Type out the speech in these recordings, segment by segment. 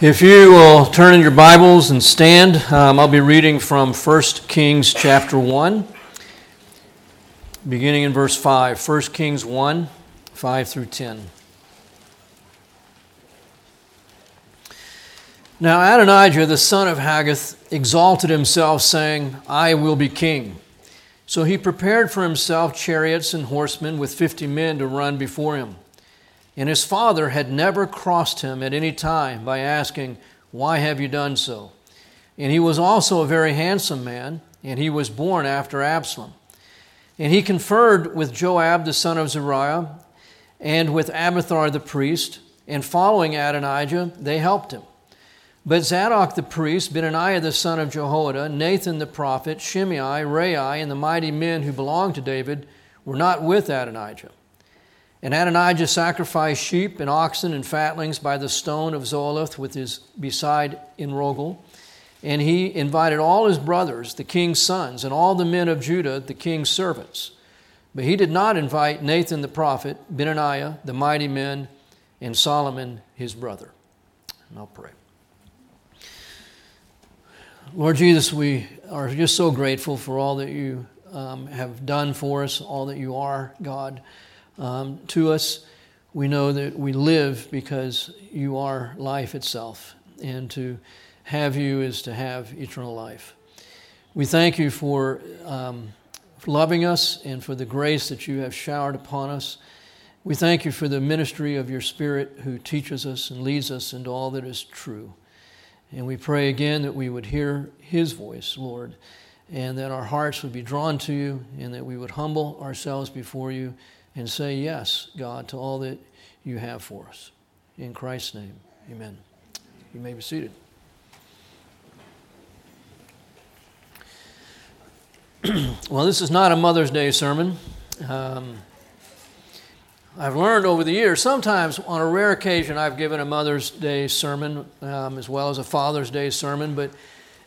If you will turn in your Bibles and stand, um, I'll be reading from 1 Kings chapter 1, beginning in verse 5. 1 Kings 1, 5 through 10. Now Adonijah, the son of Haggith, exalted himself, saying, I will be king. So he prepared for himself chariots and horsemen with fifty men to run before him. And his father had never crossed him at any time by asking, Why have you done so? And he was also a very handsome man, and he was born after Absalom. And he conferred with Joab the son of Zeruiah and with Abiathar the priest, and following Adonijah, they helped him. But Zadok the priest, Benaniah the son of Jehoiada, Nathan the prophet, Shimei, Rei, and the mighty men who belonged to David were not with Adonijah. And Adonijah sacrificed sheep and oxen and fatlings by the stone of Zoheleth with his beside Enrogel. And he invited all his brothers, the king's sons, and all the men of Judah, the king's servants. But he did not invite Nathan the prophet, Benaniah, the mighty men, and Solomon his brother. And I'll pray. Lord Jesus, we are just so grateful for all that you um, have done for us, all that you are, God um, to us. We know that we live because you are life itself, and to have you is to have eternal life. We thank you for, um, for loving us and for the grace that you have showered upon us. We thank you for the ministry of your Spirit who teaches us and leads us into all that is true. And we pray again that we would hear his voice, Lord, and that our hearts would be drawn to you and that we would humble ourselves before you and say yes, God, to all that you have for us. In Christ's name, amen. You may be seated. well, this is not a Mother's Day sermon. Um, I've learned over the years, sometimes on a rare occasion, I've given a Mother's Day sermon um, as well as a Father's Day sermon, but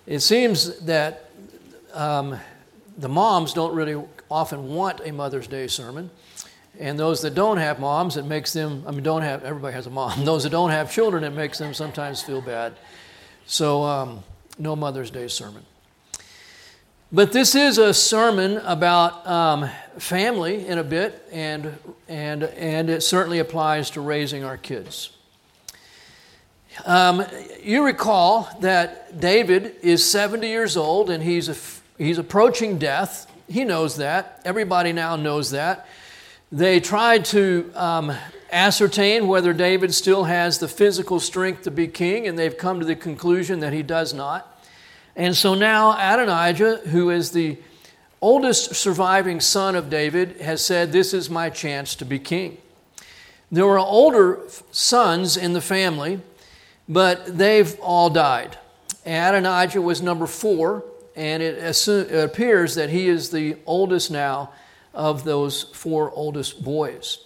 it seems that um, the moms don't really often want a Mother's Day sermon. And those that don't have moms, it makes them, I mean, don't have, everybody has a mom. Those that don't have children, it makes them sometimes feel bad. So, um, no Mother's Day sermon. But this is a sermon about um, family in a bit, and, and, and it certainly applies to raising our kids. Um, you recall that David is 70 years old and he's, a, he's approaching death. He knows that. Everybody now knows that. They tried to um, ascertain whether David still has the physical strength to be king, and they've come to the conclusion that he does not. And so now Adonijah, who is the oldest surviving son of David, has said, This is my chance to be king. There were older sons in the family, but they've all died. Adonijah was number four, and it appears that he is the oldest now of those four oldest boys.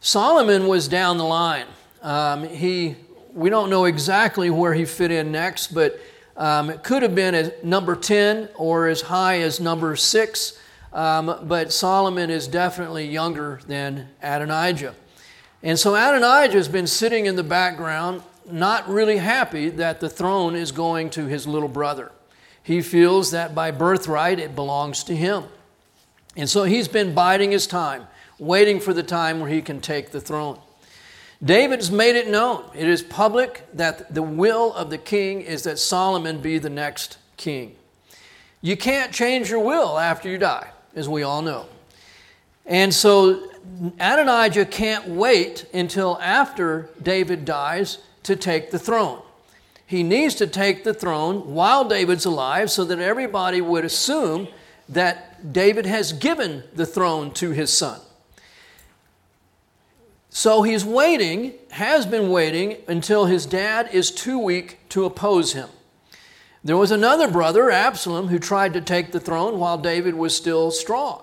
Solomon was down the line. Um, he, we don't know exactly where he fit in next, but um, it could have been at number 10 or as high as number 6. Um, but Solomon is definitely younger than Adonijah. And so Adonijah has been sitting in the background, not really happy that the throne is going to his little brother. He feels that by birthright it belongs to him. And so he's been biding his time, waiting for the time where he can take the throne. David's made it known. It is public that the will of the king is that Solomon be the next king. You can't change your will after you die, as we all know. And so Adonijah can't wait until after David dies to take the throne. He needs to take the throne while David's alive so that everybody would assume that David has given the throne to his son. So he's waiting, has been waiting, until his dad is too weak to oppose him. There was another brother, Absalom, who tried to take the throne while David was still strong.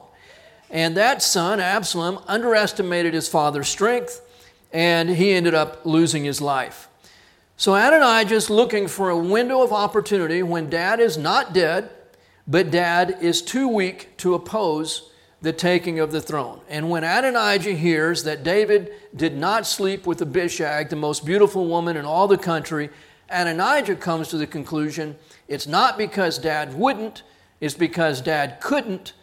And that son, Absalom, underestimated his father's strength, and he ended up losing his life. So Adonijah is looking for a window of opportunity when dad is not dead but dad is too weak to oppose the taking of the throne. And when Adonijah hears that David did not sleep with Abishag, the most beautiful woman in all the country, Adonijah comes to the conclusion it's not because dad wouldn't, it's because dad couldn't.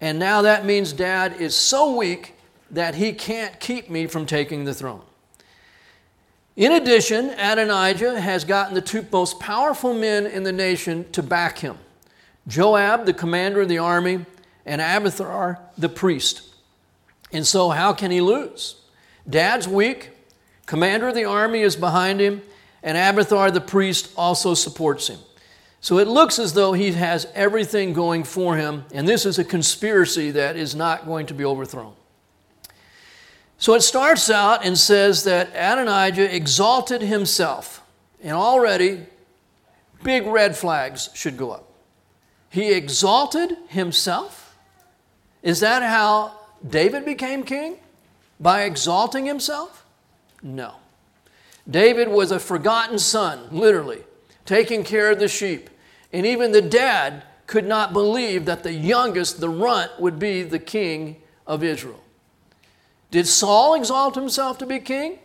And now that means dad is so weak that he can't keep me from taking the throne. In addition, Adonijah has gotten the two most powerful men in the nation to back him Joab, the commander of the army, and Abiathar, the priest. And so, how can he lose? Dad's weak, commander of the army is behind him, and Abiathar, the priest, also supports him. So it looks as though he has everything going for him, and this is a conspiracy that is not going to be overthrown. So it starts out and says that Adonijah exalted himself, and already big red flags should go up. He exalted himself? Is that how David became king? By exalting himself? No. David was a forgotten son, literally, taking care of the sheep. And even the dad could not believe that the youngest, the runt, would be the king of Israel. Did Saul exalt himself to be king?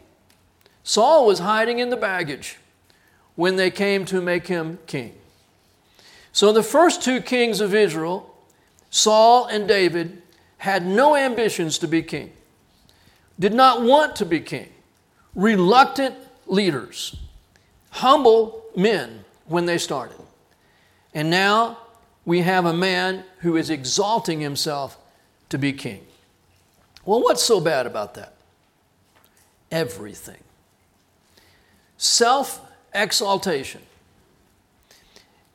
Saul was hiding in the baggage when they came to make him king. So the first two kings of Israel, Saul and David, had no ambitions to be king, did not want to be king, reluctant leaders, humble men when they started. And now we have a man who is exalting himself to be king. Well, what's so bad about that? Everything. Self exaltation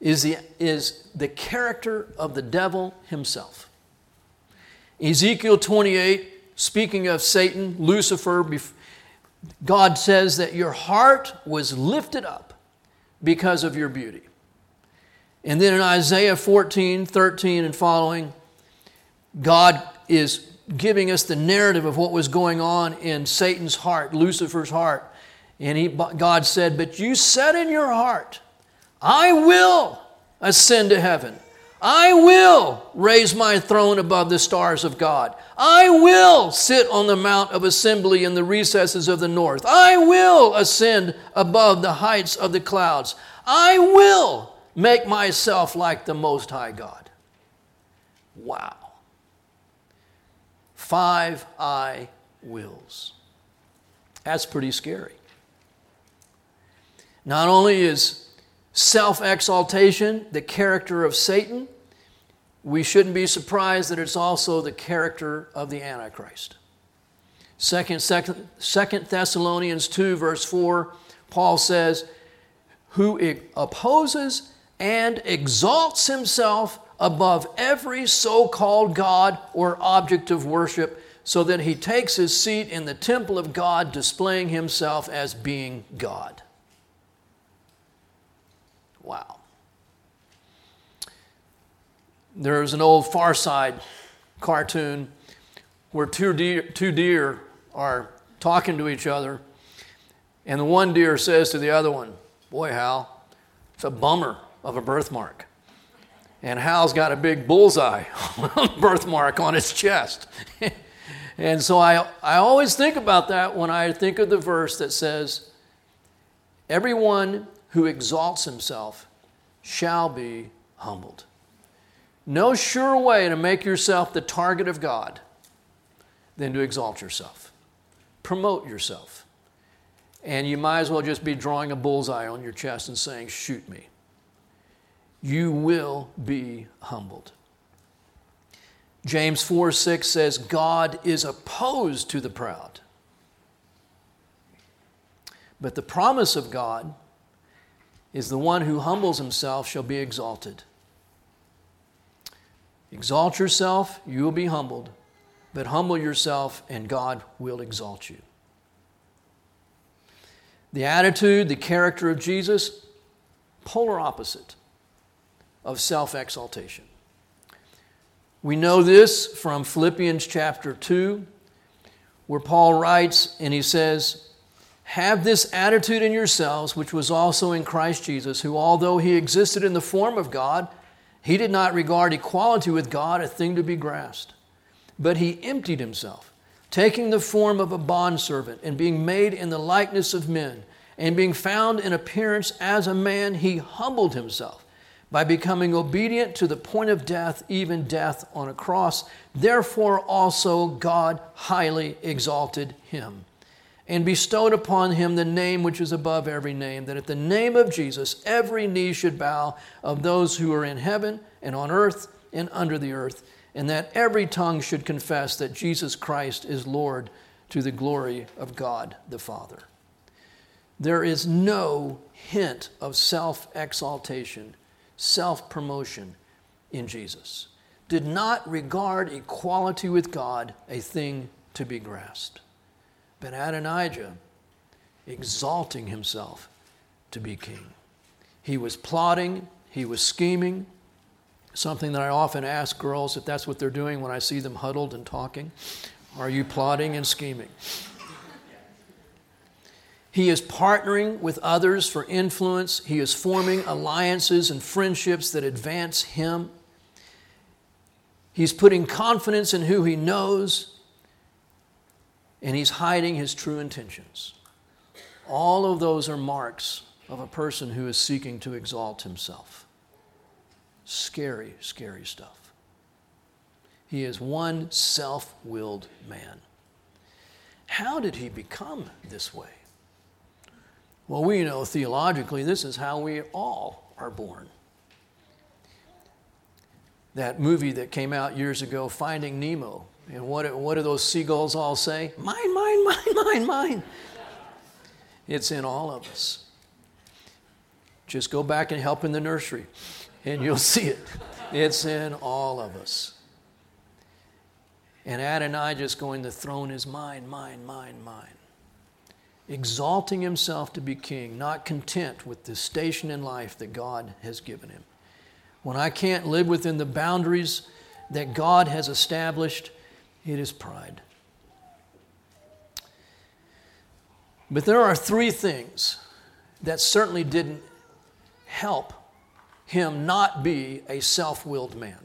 is the, is the character of the devil himself. Ezekiel 28, speaking of Satan, Lucifer, God says that your heart was lifted up because of your beauty. And then in Isaiah 14, 13, and following, God is giving us the narrative of what was going on in Satan's heart, Lucifer's heart. And he, God said, But you said in your heart, I will ascend to heaven. I will raise my throne above the stars of God. I will sit on the mount of assembly in the recesses of the north. I will ascend above the heights of the clouds. I will make myself like the Most High God. Wow five I wills. That's pretty scary. Not only is self exaltation the character of Satan, we shouldn't be surprised that it's also the character of the Antichrist. Second, second, Thessalonians 2, verse 4, Paul says, Who opposes and exalts himself above every so called God or object of worship, so that he takes his seat in the temple of God, displaying himself as being God. Wow. There's an old Far Side cartoon where two deer, two deer are talking to each other, and the one deer says to the other one, Boy, Hal, it's a bummer of a birthmark and Hal's got a big bullseye birthmark on his chest. and so I, I always think about that when I think of the verse that says, Everyone who exalts himself shall be humbled. No sure way to make yourself the target of God than to exalt yourself. Promote yourself. And you might as well just be drawing a bullseye on your chest and saying, Shoot me you will be humbled. James 4 6 says, God is opposed to the proud. But the promise of God is the one who humbles himself shall be exalted. Exalt yourself, you will be humbled, but humble yourself, and God will exalt you. The attitude, the character of Jesus, polar opposite of self exaltation. We know this from Philippians chapter 2, where Paul writes and he says, Have this attitude in yourselves, which was also in Christ Jesus, who, although he existed in the form of God, he did not regard equality with God a thing to be grasped, but he emptied himself, taking the form of a bondservant and being made in the likeness of men And being found in appearance as a man, he humbled himself by becoming obedient to the point of death, even death on a cross. Therefore, also God highly exalted him and bestowed upon him the name which is above every name, that at the name of Jesus every knee should bow of those who are in heaven and on earth and under the earth, and that every tongue should confess that Jesus Christ is Lord to the glory of God the Father. There is no hint of self exaltation self promotion in Jesus, did not regard equality with God a thing to be grasped. But Adonijah, exalting himself to be king. He was plotting, he was scheming, something that I often ask girls if that's what they're doing when I see them huddled and talking. Are you plotting and scheming? He is partnering with others for influence. He is forming alliances and friendships that advance him. He's putting confidence in who he knows, and he's hiding his true intentions. All of those are marks of a person who is seeking to exalt himself. Scary, scary stuff. He is one self willed man. How did he become this way? Well, we know theologically this is how we all are born. That movie that came out years ago, Finding Nemo, and what, what do those seagulls all say? Mine, mine, mine, mine, mine. It's in all of us. Just go back and help in the nursery, and you'll see it. It's in all of us. And Adonijah just going, the throne is mine, mine, mine, mine exalting himself to be king, not content with the station in life that God has given him. When I can't live within the boundaries that God has established, it is pride. But there are three things that certainly didn't help him not be a self willed man.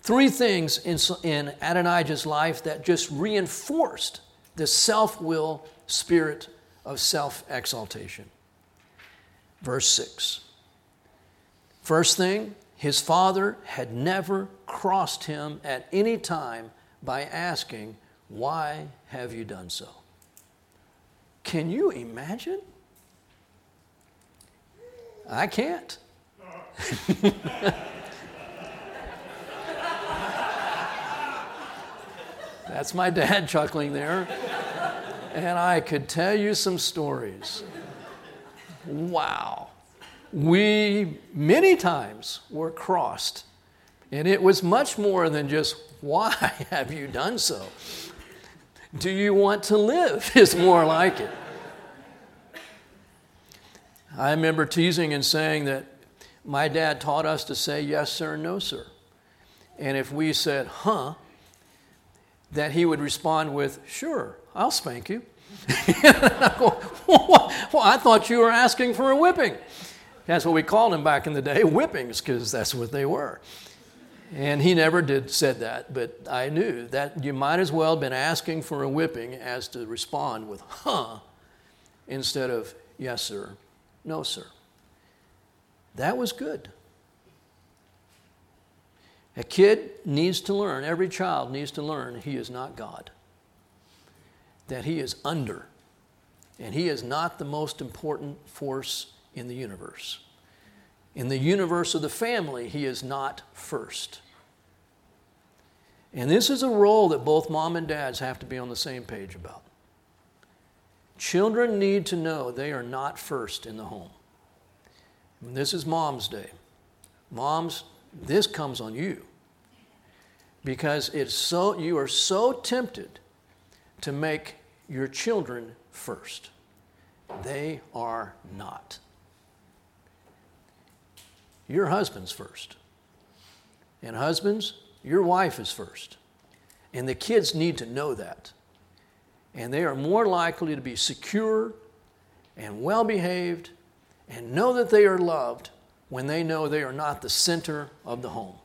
Three things in, in Adonijah's life that just reinforced the self will spirit of self exaltation. Verse 6. First thing, his father had never crossed him at any time by asking, Why have you done so? Can you imagine? I can't. That's my dad chuckling there and I could tell you some stories. Wow. We many times were crossed, and it was much more than just, Why have you done so? Do you want to live? is more like it. I remember teasing and saying that my dad taught us to say yes, sir, no, sir. And if we said, huh, that he would respond with, Sure, I'll spank you. I go, well, I thought you were asking for a whipping. That's what we called them back in the day, whippings, because that's what they were. And he never did said that, but I knew that you might as well have been asking for a whipping as to respond with huh instead of yes sir, no sir. That was good. A kid needs to learn, every child needs to learn he is not God, that he is under, and he is not the most important force in the universe. In the universe of the family, he is not first. And this is a role that both mom and dads have to be on the same page about. Children need to know they are not first in the home. And this is mom's day. Moms, this comes on you because it's so you are so tempted to make your children first they are not your husband's first and husbands your wife is first and the kids need to know that and they are more likely to be secure and well behaved and know that they are loved when they know they are not the center of the home.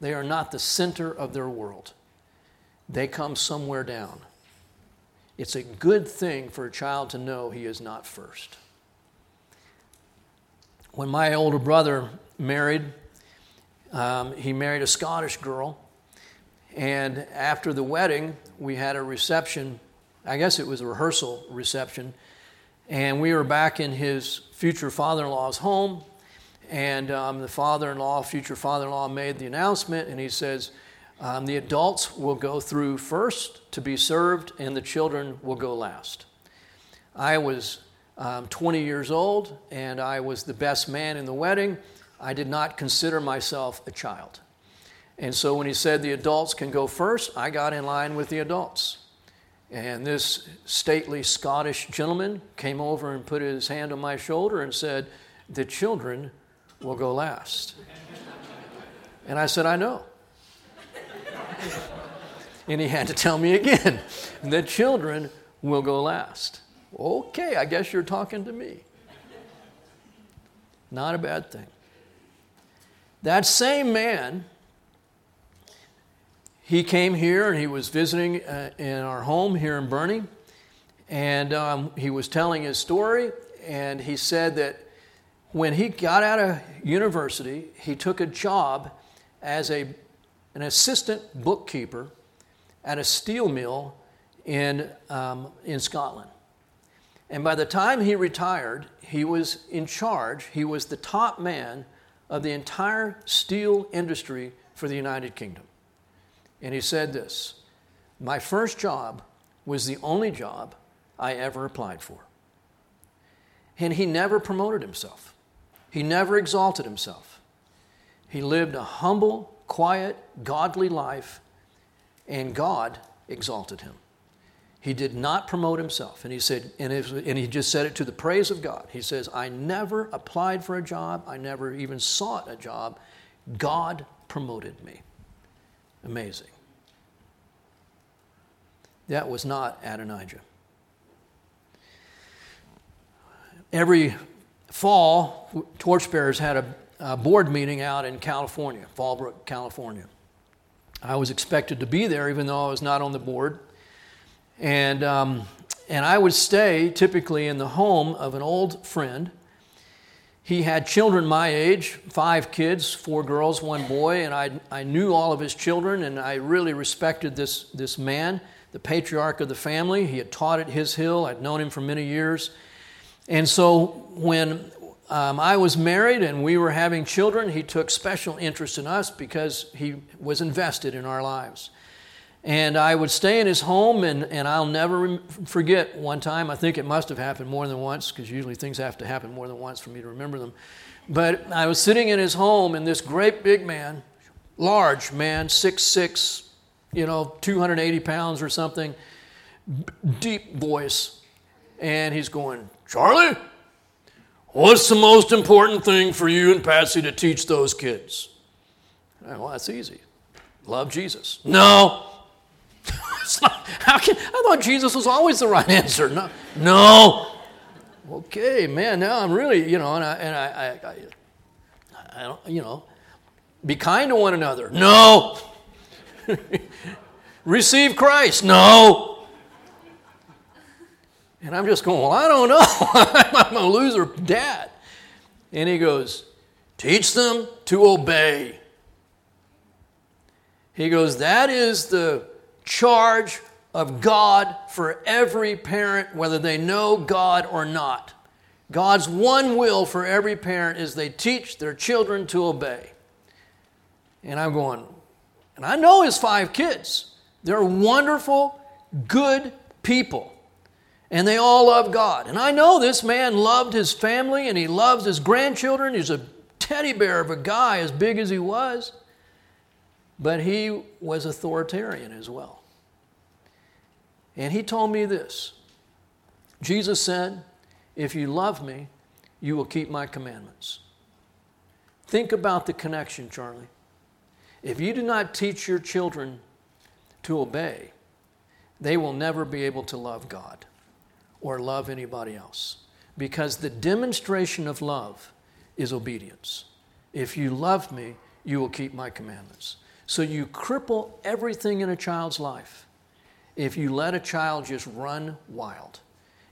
They are not the center of their world. They come somewhere down. It's a good thing for a child to know he is not first. when my older brother married, um, he married a Scottish girl. And after the wedding, we had a reception. I guess it was a rehearsal reception. And we were back in his future father in law's home. And um, the father in law, future father in law, made the announcement. And he says, um, The adults will go through first to be served, and the children will go last. I was um, 20 years old, and I was the best man in the wedding. I did not consider myself a child. And so when he said the adults can go first, I got in line with the adults. And this stately Scottish gentleman came over and put his hand on my shoulder and said, The children will go last. and I said, I know. and he had to tell me again, The children will go last. Okay, I guess you're talking to me. Not a bad thing. That same man, he came here and he was visiting uh, in our home here in Boerne, and um, he was telling his story. And he said that when he got out of university, he took a job as a, an assistant bookkeeper at a steel mill in, um, in Scotland. And by the time he retired, he was in charge, he was the top man of the entire steel industry for the United Kingdom. And he said this My first job was the only job I ever applied for. And he never promoted himself, he never exalted himself. He lived a humble, quiet, godly life, and God exalted him. He did not promote himself. And he said, and, and he just said it to the praise of God. He says, I never applied for a job, I never even sought a job. God promoted me. Amazing. That was not Adonijah. Every fall, Torchbearers had a, a board meeting out in California, Fallbrook, California. I was expected to be there, even though I was not on the board. And, um, and I would stay typically in the home of an old friend. He had children my age, five kids, four girls, one boy, and I, I knew all of his children, and I really respected this, this man, the patriarch of the family. He had taught at His Hill, I'd known him for many years. And so when um, I was married and we were having children, he took special interest in us because he was invested in our lives. And I would stay in his home, and, and I'll never forget one time. I think it must have happened more than once, because usually things have to happen more than once for me to remember them. But I was sitting in his home, and this great big man, large man, six six, you know, 280 pounds or something, deep voice. And he's going, Charlie, what's the most important thing for you and Patsy to teach those kids? Well, that's easy. Love Jesus. No, not, how can, I thought Jesus was always the right answer. No. No. Okay, man, now I'm really, you know, and I, and I, I, I, I don't, you know, be kind to one another. No. Receive Christ. No. And I'm just going, well, I don't know. I'm a loser dad. And he goes, teach them to obey. He goes, that is the charge of God for every parent, whether they know God or not. God's one will for every parent is they teach their children to obey. And I'm going, and I know his five kids. They're wonderful, good people. And they all love God. And I know this man loved his family and he loves his grandchildren. He's a teddy bear of a guy as big as he was. But he was authoritarian as well. And he told me this Jesus said, If you love me, you will keep my commandments. Think about the connection, Charlie. If you do not teach your children to obey, they will never be able to love God or love anybody else. Because the demonstration of love is obedience. If you love me, you will keep my commandments. So you cripple everything in a child's life if you let a child just run wild,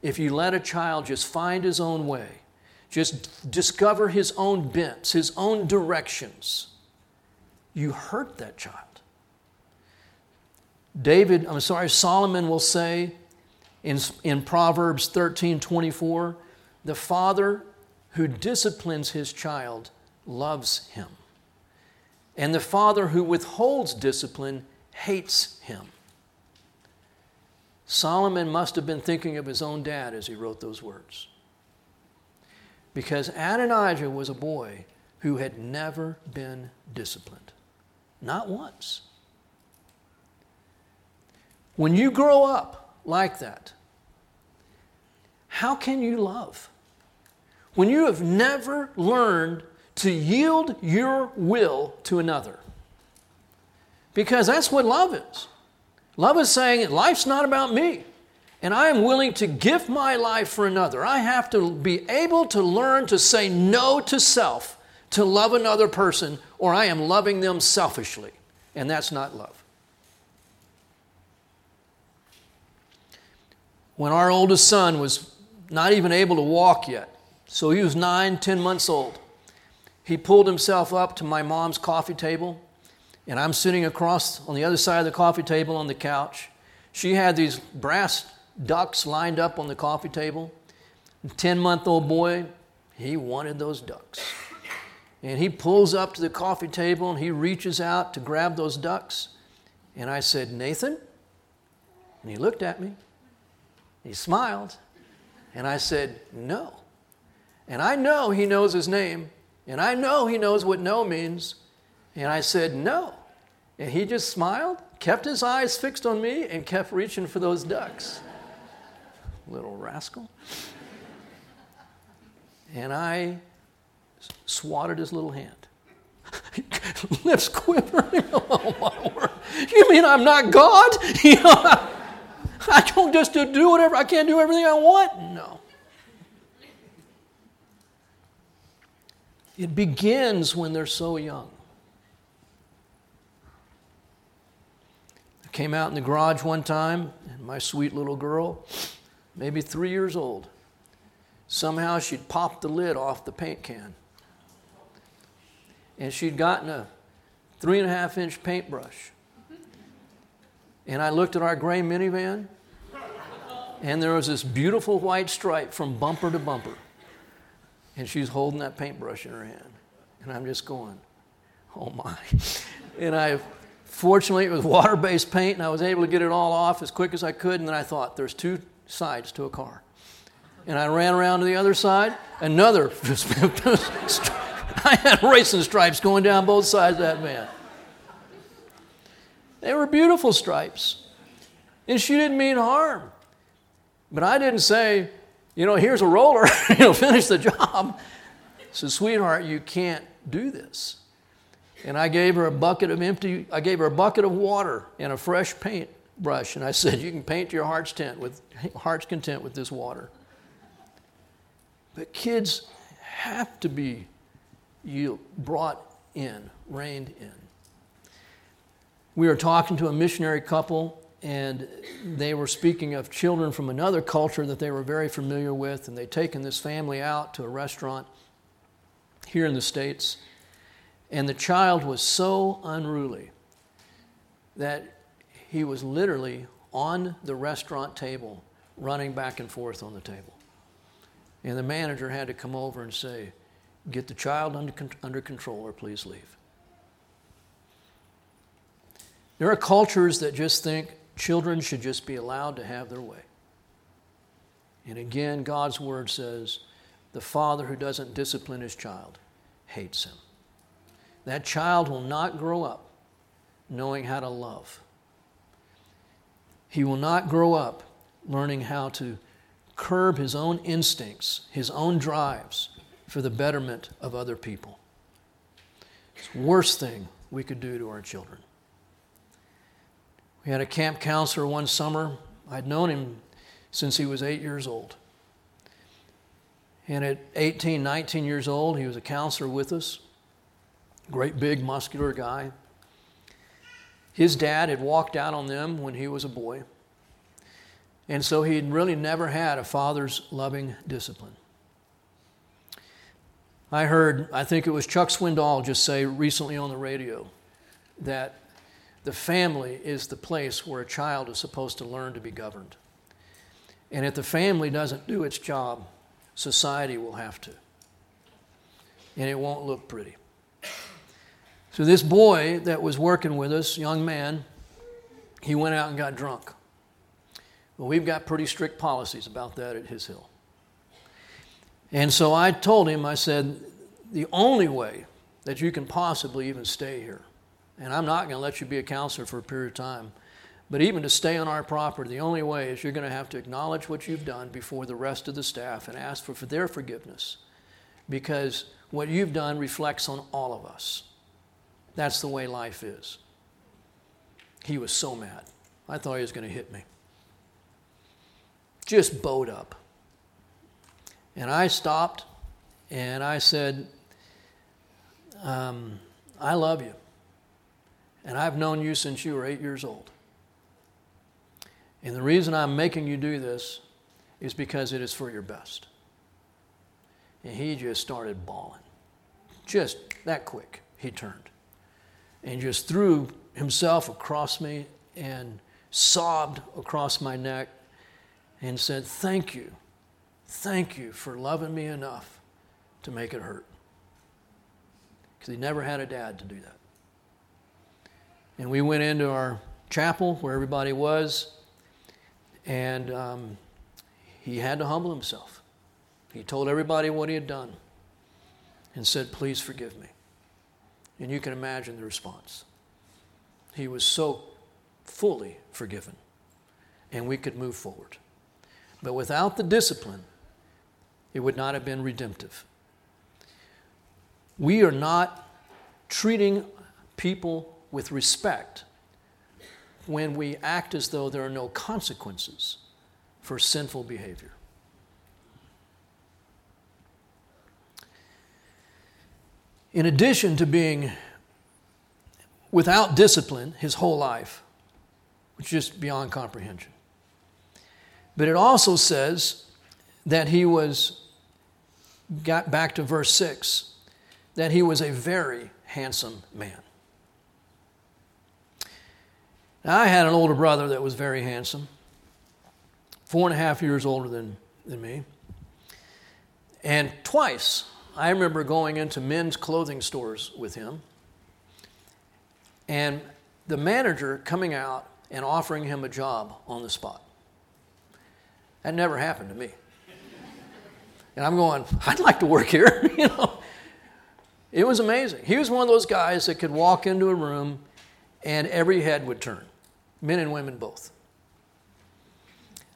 if you let a child just find his own way, just discover his own bents, his own directions, you hurt that child. David, I'm sorry, Solomon will say in, in Proverbs 13 24, the father who disciplines his child loves him, and the father who withholds discipline hates him. Solomon must have been thinking of his own dad as he wrote those words. Because Adonijah was a boy who had never been disciplined, not once. When you grow up like that, how can you love? When you have never learned to yield your will to another. Because that's what love is. Love is saying, life's not about me, and I am willing to give my life for another. I have to be able to learn to say no to self to love another person, or I am loving them selfishly, and that's not love. When our oldest son was not even able to walk yet, so he was nine, ten months old, he pulled himself up to my mom's coffee table and I'm sitting across on the other side of the coffee table on the couch. She had these brass ducks lined up on the coffee table. 10 month old boy, he wanted those ducks. And he pulls up to the coffee table and he reaches out to grab those ducks. And I said, Nathan? And he looked at me. He smiled. And I said, No. And I know he knows his name. And I know he knows what no means. And I said, No. And he just smiled, kept his eyes fixed on me, and kept reaching for those ducks. Little rascal. And I swatted his little hand. Lips quivering. Oh, my word. You mean I'm not God? Know, I don't just do whatever, I can't do everything I want? No. It begins when they're so young. Came out in the garage one time, and my sweet little girl, maybe three years old, somehow she'd popped the lid off the paint can. And she'd gotten a three and a half inch paintbrush. And I looked at our gray minivan, and there was this beautiful white stripe from bumper to bumper. And she's holding that paintbrush in her hand. And I'm just going, oh my. And I Fortunately, it was water based paint, and I was able to get it all off as quick as I could. And then I thought, there's two sides to a car. And I ran around to the other side, another. I had racing stripes going down both sides of that van. They were beautiful stripes. And she didn't mean harm. But I didn't say, you know, here's a roller, you know, finish the job. So, sweetheart, you can't do this. And I gave her a bucket of empty, I gave her a bucket of water and a fresh paint brush. And I said, You can paint your heart's tent with heart's content with this water. But kids have to be you brought in, reined in. We were talking to a missionary couple, and they were speaking of children from another culture that they were very familiar with, and they'd taken this family out to a restaurant here in the States. And the child was so unruly that he was literally on the restaurant table, running back and forth on the table. And the manager had to come over and say, Get the child under, under control or please leave. There are cultures that just think children should just be allowed to have their way. And again, God's word says the father who doesn't discipline his child hates him. That child will not grow up knowing how to love. He will not grow up learning how to curb his own instincts, his own drives for the betterment of other people. It's the worst thing we could do to our children. We had a camp counselor one summer. I'd known him since he was eight years old. And at 18, 19 years old, he was a counselor with us. Great big muscular guy. His dad had walked out on them when he was a boy. And so he'd really never had a father's loving discipline. I heard, I think it was Chuck Swindoll just say recently on the radio that the family is the place where a child is supposed to learn to be governed. And if the family doesn't do its job, society will have to. And it won't look pretty. So, this boy that was working with us, young man, he went out and got drunk. Well, we've got pretty strict policies about that at His Hill. And so I told him, I said, the only way that you can possibly even stay here, and I'm not going to let you be a counselor for a period of time, but even to stay on our property, the only way is you're going to have to acknowledge what you've done before the rest of the staff and ask for, for their forgiveness. Because what you've done reflects on all of us. That's the way life is. He was so mad. I thought he was going to hit me. Just bowed up. And I stopped and I said, um, I love you. And I've known you since you were eight years old. And the reason I'm making you do this is because it is for your best. And he just started bawling. Just that quick, he turned and just threw himself across me and sobbed across my neck and said, Thank you. Thank you for loving me enough to make it hurt. Because he never had a dad to do that. And we went into our chapel where everybody was, and um, he had to humble himself. He told everybody what he had done and said, Please forgive me. And you can imagine the response. He was so fully forgiven, and we could move forward. But without the discipline, it would not have been redemptive. We are not treating people with respect when we act as though there are no consequences for sinful behavior. In addition to being without discipline his whole life, which is just beyond comprehension. But it also says that he was, got back to verse 6, that he was a very handsome man. Now, I had an older brother that was very handsome, four and a half years older than, than me. And twice I remember going into men's clothing stores with him and the manager coming out and offering him a job on the spot. That never happened to me. And I'm going, I'd like to work here, you know. It was amazing. He was one of those guys that could walk into a room and every head would turn men and women both.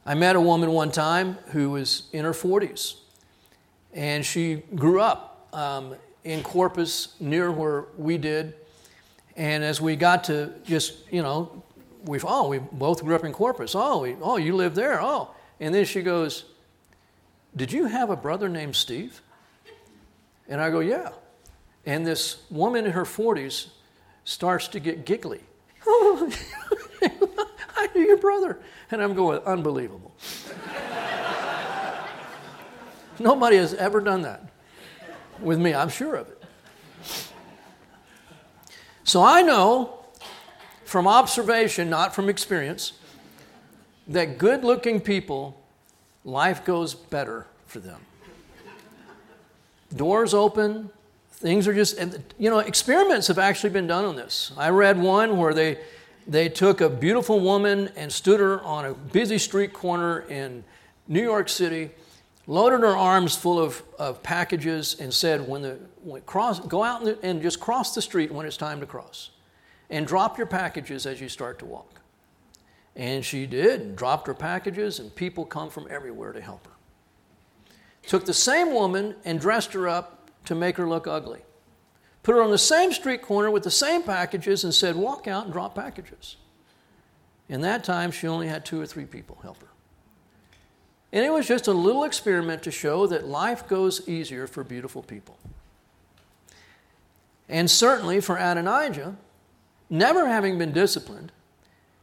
I met a woman one time who was in her 40s, and she grew up um, in Corpus near where we did. And as we got to just, you know, we've, oh, we both grew up in Corpus. Oh, we, oh, you live there. Oh, and then she goes, "Did you have a brother named Steve?" And I go, "Yeah." And this woman in her 40s starts to get giggly. Oh, I knew your brother. And I'm going, unbelievable. Nobody has ever done that with me, I'm sure of it. So I know from observation, not from experience, that good looking people, life goes better for them. Doors open, things are just, and, you know, experiments have actually been done on this. I read one where they, they took a beautiful woman and stood her on a busy street corner in New York City, loaded her arms full of, of packages, and said, when the, when cross, Go out and just cross the street when it's time to cross, and drop your packages as you start to walk. And she did, and dropped her packages, and people come from everywhere to help her. Took the same woman and dressed her up to make her look ugly put her on the same street corner with the same packages, and said, Walk out and drop packages. In that time, she only had two or three people help her. And it was just a little experiment to show that life goes easier for beautiful people. And certainly for Adonijah, never having been disciplined,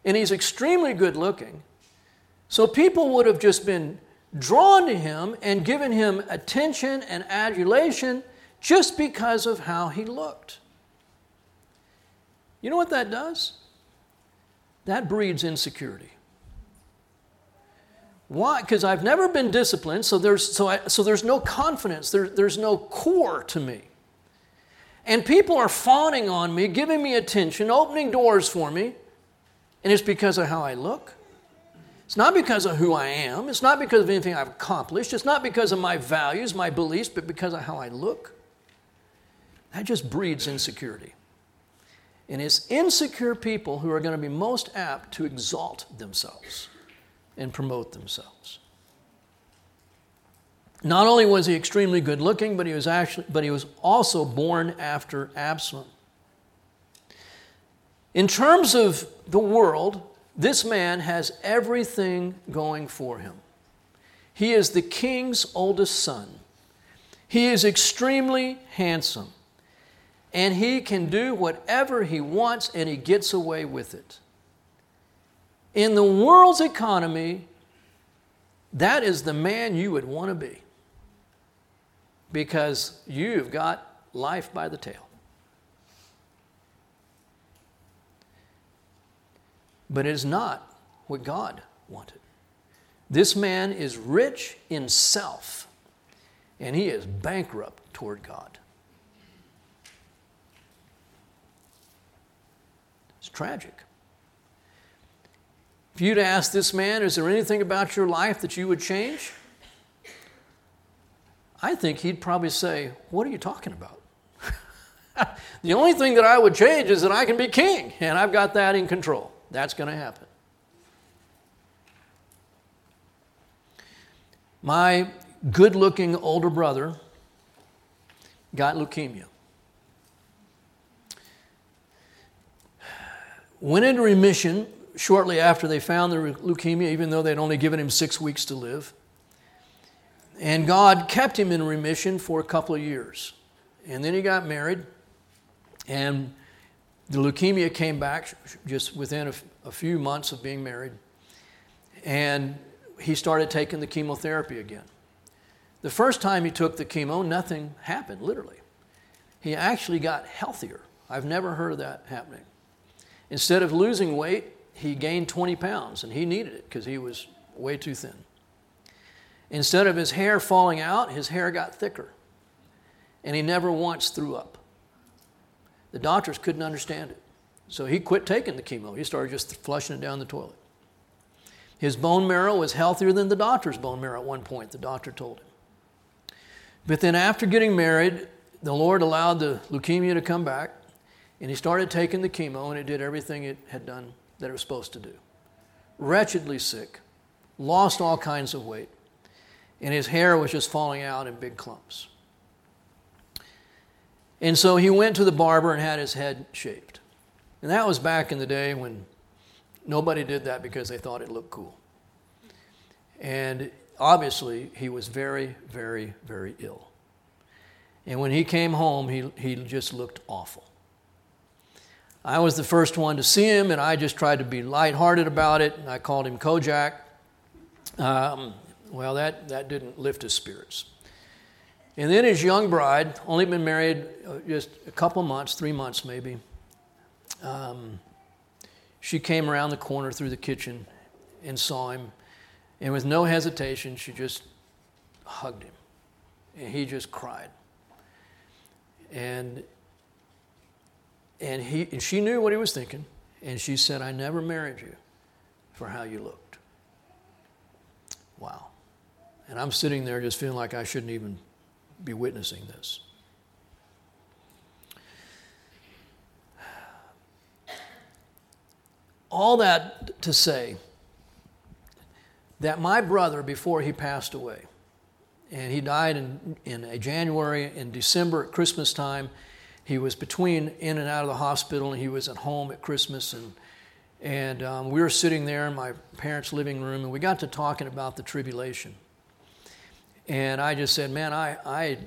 and he's extremely good looking, so people would have just been drawn to him and given him attention and adulation just because of how he looked. You know what that does? That breeds insecurity. Why? Because I've never been disciplined, so there's, so I, so there's no confidence, there, there's no core to me. And people are fawning on me, giving me attention, opening doors for me, and it's because of how I look. It's not because of who I am. It's not because of anything I've accomplished. It's not because of my values, my beliefs, but because of how I look. That just breeds insecurity. And it's insecure people who are going to be most apt to exalt themselves and promote themselves. Not only was he extremely good looking, but he was actually but he was also born after Absalom. In terms of the world, this man has everything going for him. He is the king's oldest son. He is extremely handsome. And he can do whatever he wants and he gets away with it. In the world's economy, that is the man you would want to be because you've got life by the tail. But it is not what God wanted. This man is rich in self, and he is bankrupt toward God. It's tragic. If you'd ask this man, is there anything about your life that you would change? I think he'd probably say, What are you talking about? the only thing that I would change is that I can be king, and I've got that in control. That's going to happen. My good looking older brother got leukemia. Went into remission shortly after they found the leukemia, even though they'd only given him six weeks to live. And God kept him in remission for a couple of years. And then he got married, and the leukemia came back just within a, few months of being married. And he started taking the chemotherapy again. The first time he took the chemo, nothing happened, literally. He actually got healthier. I've never heard of that happening. Instead of losing weight, he gained 20 pounds, and he needed it because he was way too thin. Instead of his hair falling out, his hair got thicker. And he never once threw up. The doctors couldn't understand it. So he quit taking the chemo. He started just flushing it down the toilet. His bone marrow was healthier than the doctor's bone marrow at one point, the doctor told him. But then after getting married, the Lord allowed the leukemia to come back, and he started taking the chemo, and it did everything it had done that it was supposed to do. Wretchedly sick, lost all kinds of weight and his hair was just falling out in big clumps. And so he went to the barber and had his head shaved. And that was back in the day when nobody did that because they thought it looked cool. And obviously, he was very, very, very ill. And when he came home, he, he just looked awful. I was the first one to see him, and I just tried to be lighthearted about it. And I called him Kojak. Um, well, that, that didn't lift his spirits. And then his young bride, only been married uh, just a couple months, three months maybe, um, she came around the corner through the kitchen and saw him. And with no hesitation, she just hugged him. And he just cried. And, and, he, and she knew what he was thinking. And she said, I never married you for how you looked. Wow. And I'm sitting there just feeling like I shouldn't even be witnessing this. All that to say that my brother, before he passed away, and he died in, in January, in December at Christmas time, he was between in and out of the hospital, and he was at home at Christmas, and and um, we were sitting there in my parents' living room, and we got to talking about the tribulation. And I just said, man, I, I,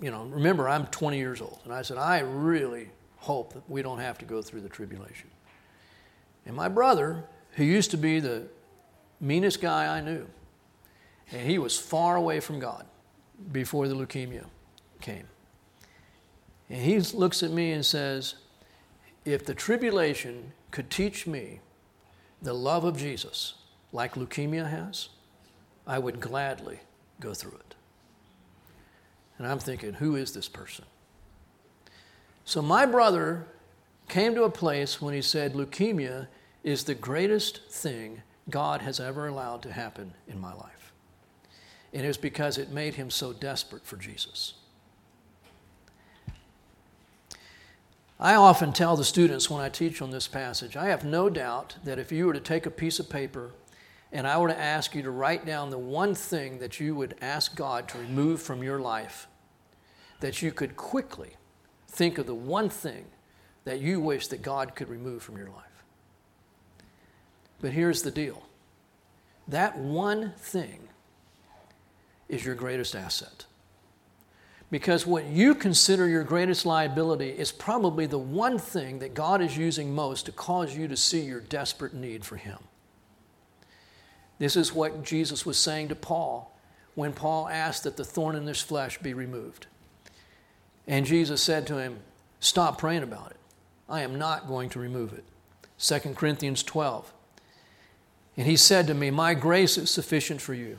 you know, remember I'm 20 years old. And I said, I really hope that we don't have to go through the tribulation. And my brother, who used to be the meanest guy I knew, and he was far away from God before the leukemia came. And he looks at me and says, If the tribulation could teach me the love of Jesus like leukemia has, I would gladly go through it. And I'm thinking, who is this person? So my brother came to a place when he said, leukemia is the greatest thing God has ever allowed to happen in my life. And it was because it made him so desperate for Jesus. I often tell the students when I teach on this passage, I have no doubt that if you were to take a piece of paper and I were to ask you to write down the one thing that you would ask God to remove from your life, that you could quickly think of the one thing that you wish that God could remove from your life. But here's the deal that one thing is your greatest asset. Because what you consider your greatest liability is probably the one thing that God is using most to cause you to see your desperate need for Him. This is what Jesus was saying to Paul when Paul asked that the thorn in his flesh be removed. And Jesus said to him, Stop praying about it. I am not going to remove it. 2 Corinthians 12. And he said to me, My grace is sufficient for you,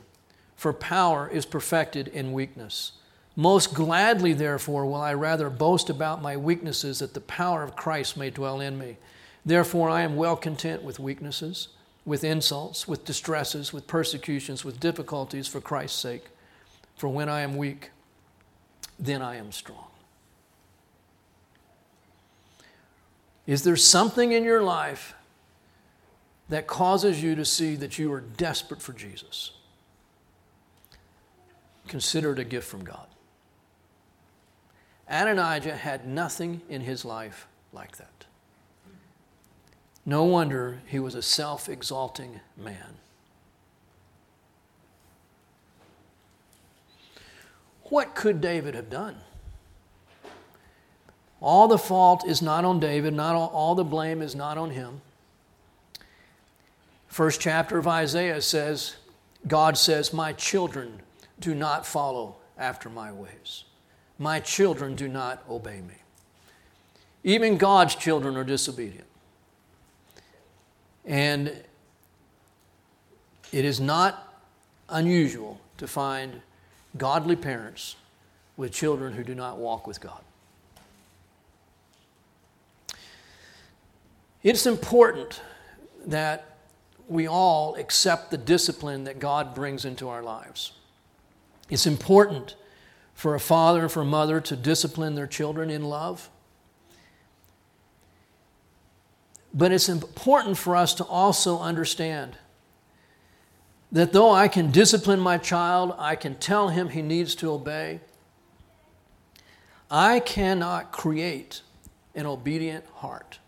for power is perfected in weakness. Most gladly, therefore, will I rather boast about my weaknesses that the power of Christ may dwell in me. Therefore, I am well content with weaknesses, with insults, with distresses, with persecutions, with difficulties for Christ's sake. For when I am weak, then I am strong. Is there something in your life that causes you to see that you are desperate for Jesus? Consider it a gift from God. Adonijah had nothing in his life like that. No wonder he was a self exalting man. What could David have done? All the fault is not on David, not all, all the blame is not on him. First chapter of Isaiah says, God says, My children do not follow after my ways. My children do not obey me. Even God's children are disobedient. And it is not unusual to find godly parents with children who do not walk with God. It's important that we all accept the discipline that God brings into our lives. It's important for a father for a mother to discipline their children in love. But it's important for us to also understand that though I can discipline my child, I can tell him he needs to obey, I cannot create an obedient heart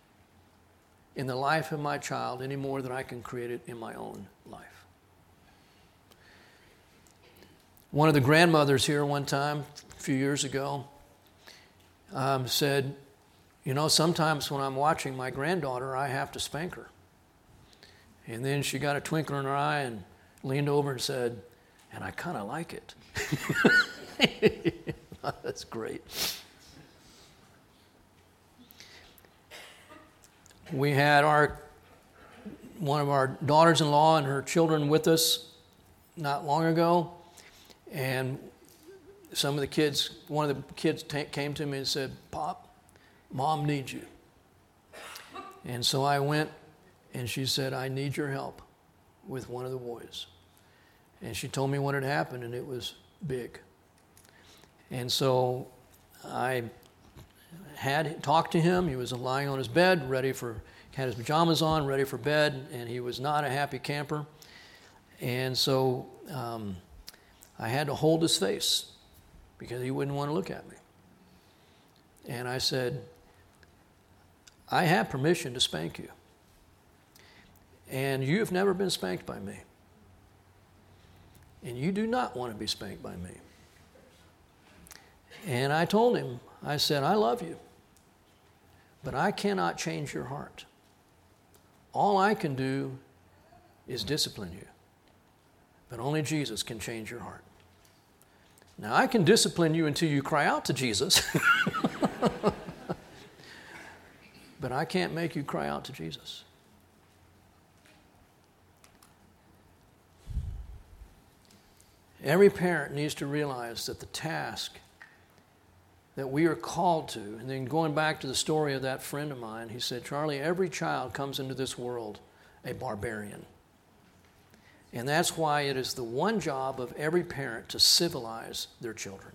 in the life of my child any more than I can create it in my own life. One of the grandmothers here one time, a few years ago, um, said, You know, sometimes when I'm watching my granddaughter, I have to spank her. And then she got a twinkle in her eye and leaned over and said, And I kind of like it. That's great. We had our one of our daughters-in-law and her children with us not long ago, and some of the kids, one of the kids t- came to me and said, Pop, mom needs you. And so I went and she said, I need your help with one of the boys. And she told me what had happened, and it was big. And so I had talked to him. He was lying on his bed, ready for, had his pajamas on, ready for bed, and he was not a happy camper. And so um, I had to hold his face because he wouldn't want to look at me. And I said, I have permission to spank you. And you have never been spanked by me. And you do not want to be spanked by me. And I told him, I said, I love you, but I cannot change your heart. All I can do is discipline you. But only Jesus can change your heart. Now, I can discipline you until you cry out to Jesus. but I can't make you cry out to Jesus. Every parent needs to realize that the task that we are called to, and then going back to the story of that friend of mine, he said, Charlie, every child comes into this world a barbarian. And that's why it is the one job of every parent to civilize their children.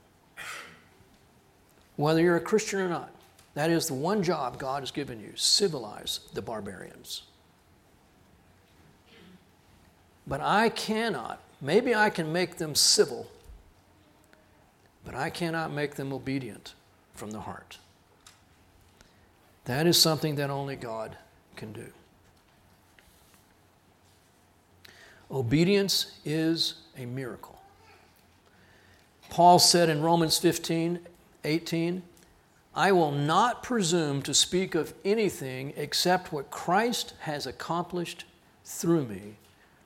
Whether you're a Christian or not, that is the one job God has given you civilize the barbarians. But I cannot, maybe I can make them civil, but I cannot make them obedient from the heart. That is something that only God can do. Obedience is a miracle. Paul said in Romans 15, 18, I will not presume to speak of anything except what Christ has accomplished through me,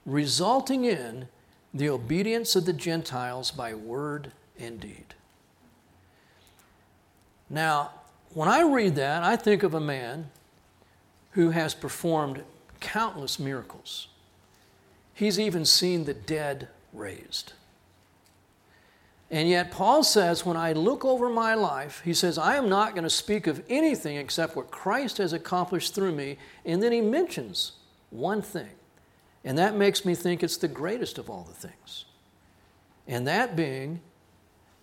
resulting in the obedience of the Gentiles by word and deed. Now, when I read that, I think of a man who has performed countless miracles. He's even seen the dead raised. And yet, Paul says, when I look over my life, he says, I am not going to speak of anything except what Christ has accomplished through me. And then he mentions one thing. And that makes me think it's the greatest of all the things. And that being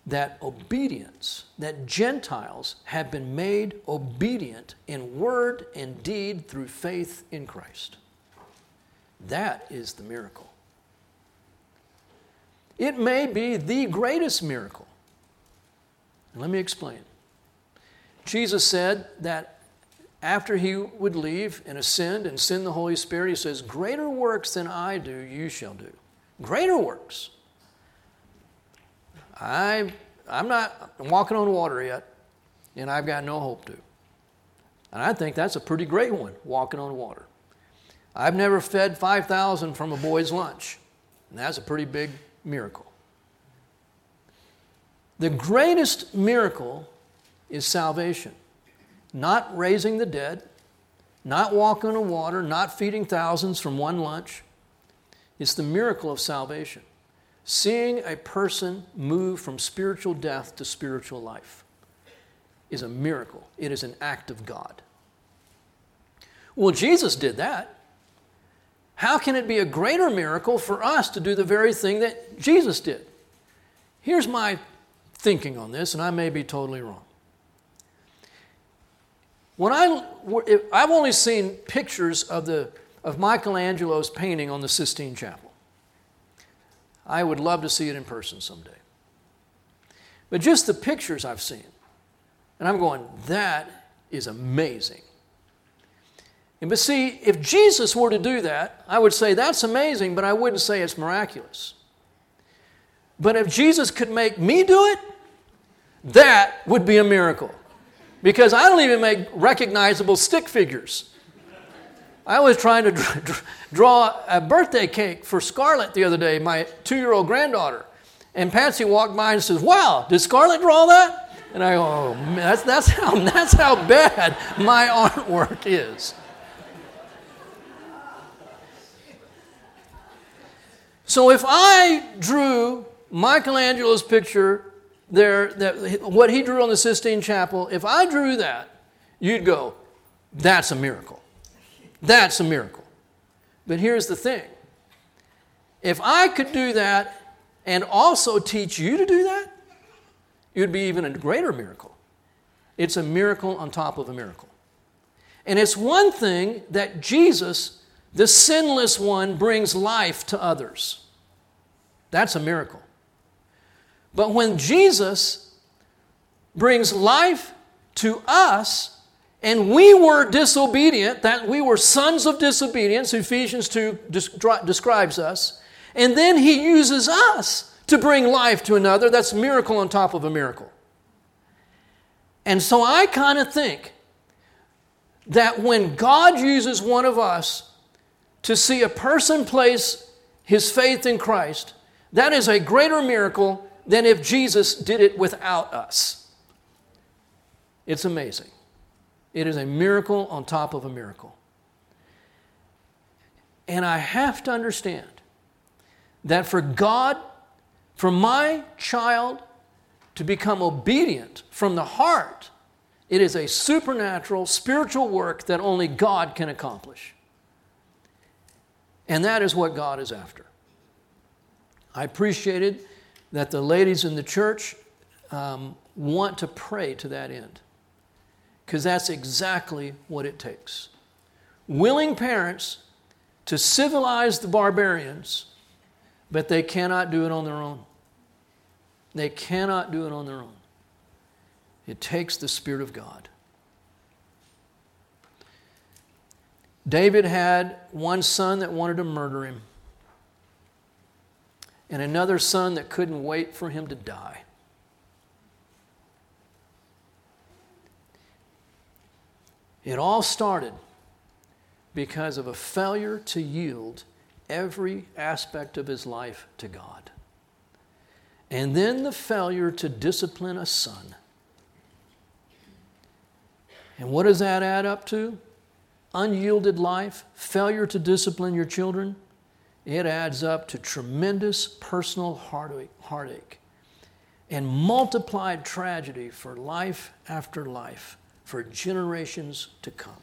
that obedience, that Gentiles have been made obedient in word and deed through faith in Christ. That is the miracle. It may be the greatest miracle. let me explain. Jesus said that after he would leave and ascend and send the Holy Spirit, he says, Greater works than I do, you shall do. Greater works. I, I'm not walking on water yet, and I've got no hope to. And I think that's a pretty great one, walking on water. I've never fed 5,000 from a boy's lunch, and that's a pretty big miracle. The greatest miracle is salvation. Not raising the dead, not walking on water, not feeding thousands from one lunch. It's the miracle of salvation. Seeing a person move from spiritual death to spiritual life is a miracle. It is an act of God. Well, Jesus did that. How can it be a greater miracle for us to do the very thing that Jesus did? Here's my thinking on this, and I may be totally wrong. When I, I've only seen pictures of, the, of Michelangelo's painting on the Sistine Chapel. I would love to see it in person someday. But just the pictures I've seen, and I'm going, that is amazing. And but see, if Jesus were to do that, I would say that's amazing, but I wouldn't say it's miraculous. But if Jesus could make me do it, that would be a miracle. Because I don't even make recognizable stick figures. I was trying to draw a birthday cake for Scarlett the other day, my two year old granddaughter. And Patsy walked by and says, Wow, did Scarlett draw that? And I go, Oh, man, that's, that's, how, that's how bad my artwork is. So if I drew Michelangelo's picture there, that, what he drew on the Sistine Chapel, if I drew that, you'd go, that's a miracle. That's a miracle. But here's the thing if I could do that and also teach you to do that, it would be even a greater miracle. It's a miracle on top of a miracle. And it's one thing that Jesus the sinless one brings life to others. That's a miracle. But when Jesus brings life to us, and we were disobedient, that we were sons of disobedience, Ephesians 2 describes us, and then he uses us to bring life to another, that's miracle on top of a miracle. And so I kind of think that when God uses one of us to see a person place his faith in Christ, that is a greater miracle than if Jesus did it without us. It's amazing. It is a miracle on top of a miracle. And I have to understand that for God, for my child to become obedient from the heart, it is a supernatural, spiritual work that only God can accomplish. And that is what God is after. I appreciated that the ladies in the church um, want to pray to that end, because that's exactly what it takes. Willing parents to civilize the barbarians, but they cannot do it on their own. They cannot do it on their own. It takes the Spirit of God. David had one son that wanted to murder him, and another son that couldn't wait for him to die. It all started because of a failure to yield every aspect of his life to God. And then the failure to discipline a son and what does that add up to? Unyielded life, failure to discipline your children. It adds up to tremendous personal heartache and multiplied tragedy for life after life, for generations to come.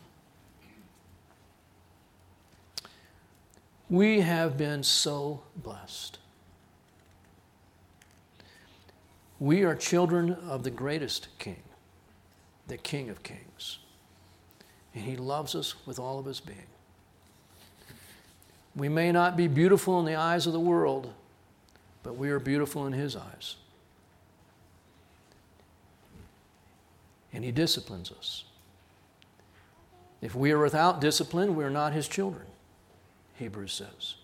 We have been so blessed. We are children of the greatest king the King of Kings. And He loves us with all of His being. We may not be beautiful in the eyes of the world, but we are beautiful in His eyes. And He disciplines us. If we are without discipline, we are not His children, Hebrews says.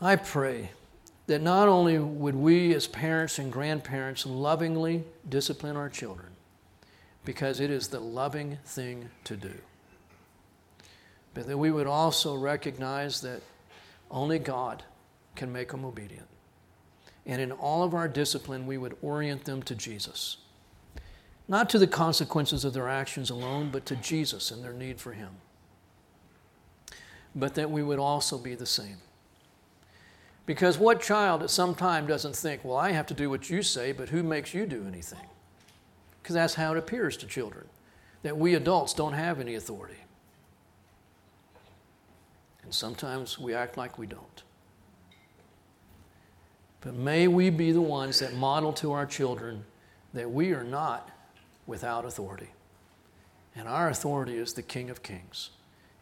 I pray that not only would we as parents and grandparents lovingly discipline our children, because it is the loving thing to do, but that we would also recognize that only God can make them obedient. And in all of our discipline, we would orient them to Jesus. Not to the consequences of their actions alone, but to Jesus and their need for Him. But that we would also be the same because what child at some time doesn't think, well, I have to do what you say, but who makes you do anything? Because that's how it appears to children, that we adults don't have any authority. And sometimes we act like we don't. But may we be the ones that model to our children that we are not without authority. And our authority is the King of Kings.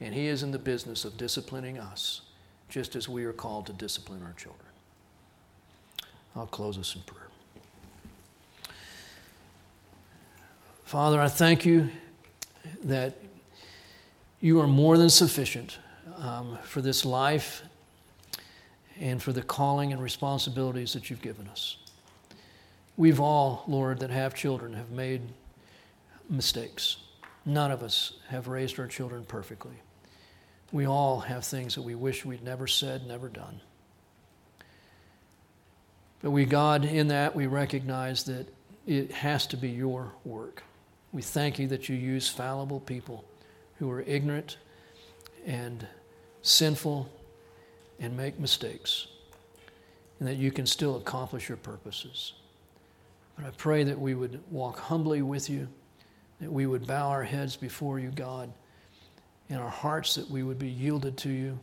And He is in the business of disciplining us just as we are called to discipline our children. I'll close us in prayer. Father, I thank you that you are more than sufficient um, for this life and for the calling and responsibilities that you've given us. We've all, Lord, that have children have made mistakes. None of us have raised our children perfectly. We all have things that we wish we'd never said, never done. But we, God, in that, we recognize that it has to be your work. We thank you that you use fallible people who are ignorant and sinful and make mistakes, and that you can still accomplish your purposes. But I pray that we would walk humbly with you, that we would bow our heads before you, God in our hearts that we would be yielded to you,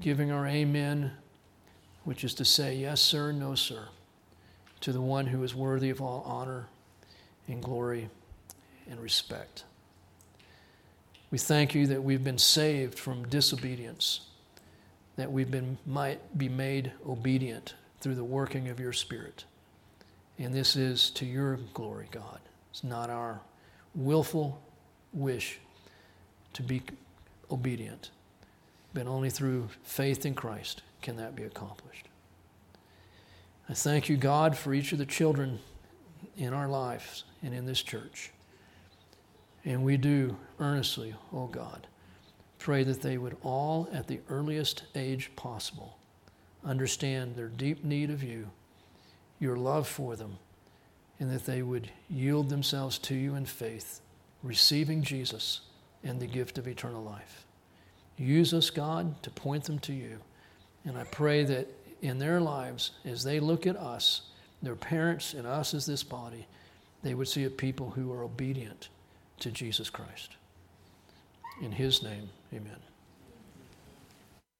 giving our amen, which is to say, yes, sir, no, sir, to the one who is worthy of all honor and glory and respect. We thank you that we've been saved from disobedience, that we've been might be made obedient through the working of your Spirit. And this is to your glory, God. It's not our willful wish to be obedient. But only through faith in Christ can that be accomplished. I thank you, God, for each of the children in our lives and in this church. And we do earnestly, oh God, pray that they would all, at the earliest age possible, understand their deep need of you, your love for them, and that they would yield themselves to you in faith, receiving Jesus and the gift of eternal life. Use us, God, to point them to you. And I pray that in their lives, as they look at us, their parents and us as this body, they would see a people who are obedient to Jesus Christ. In his name, amen.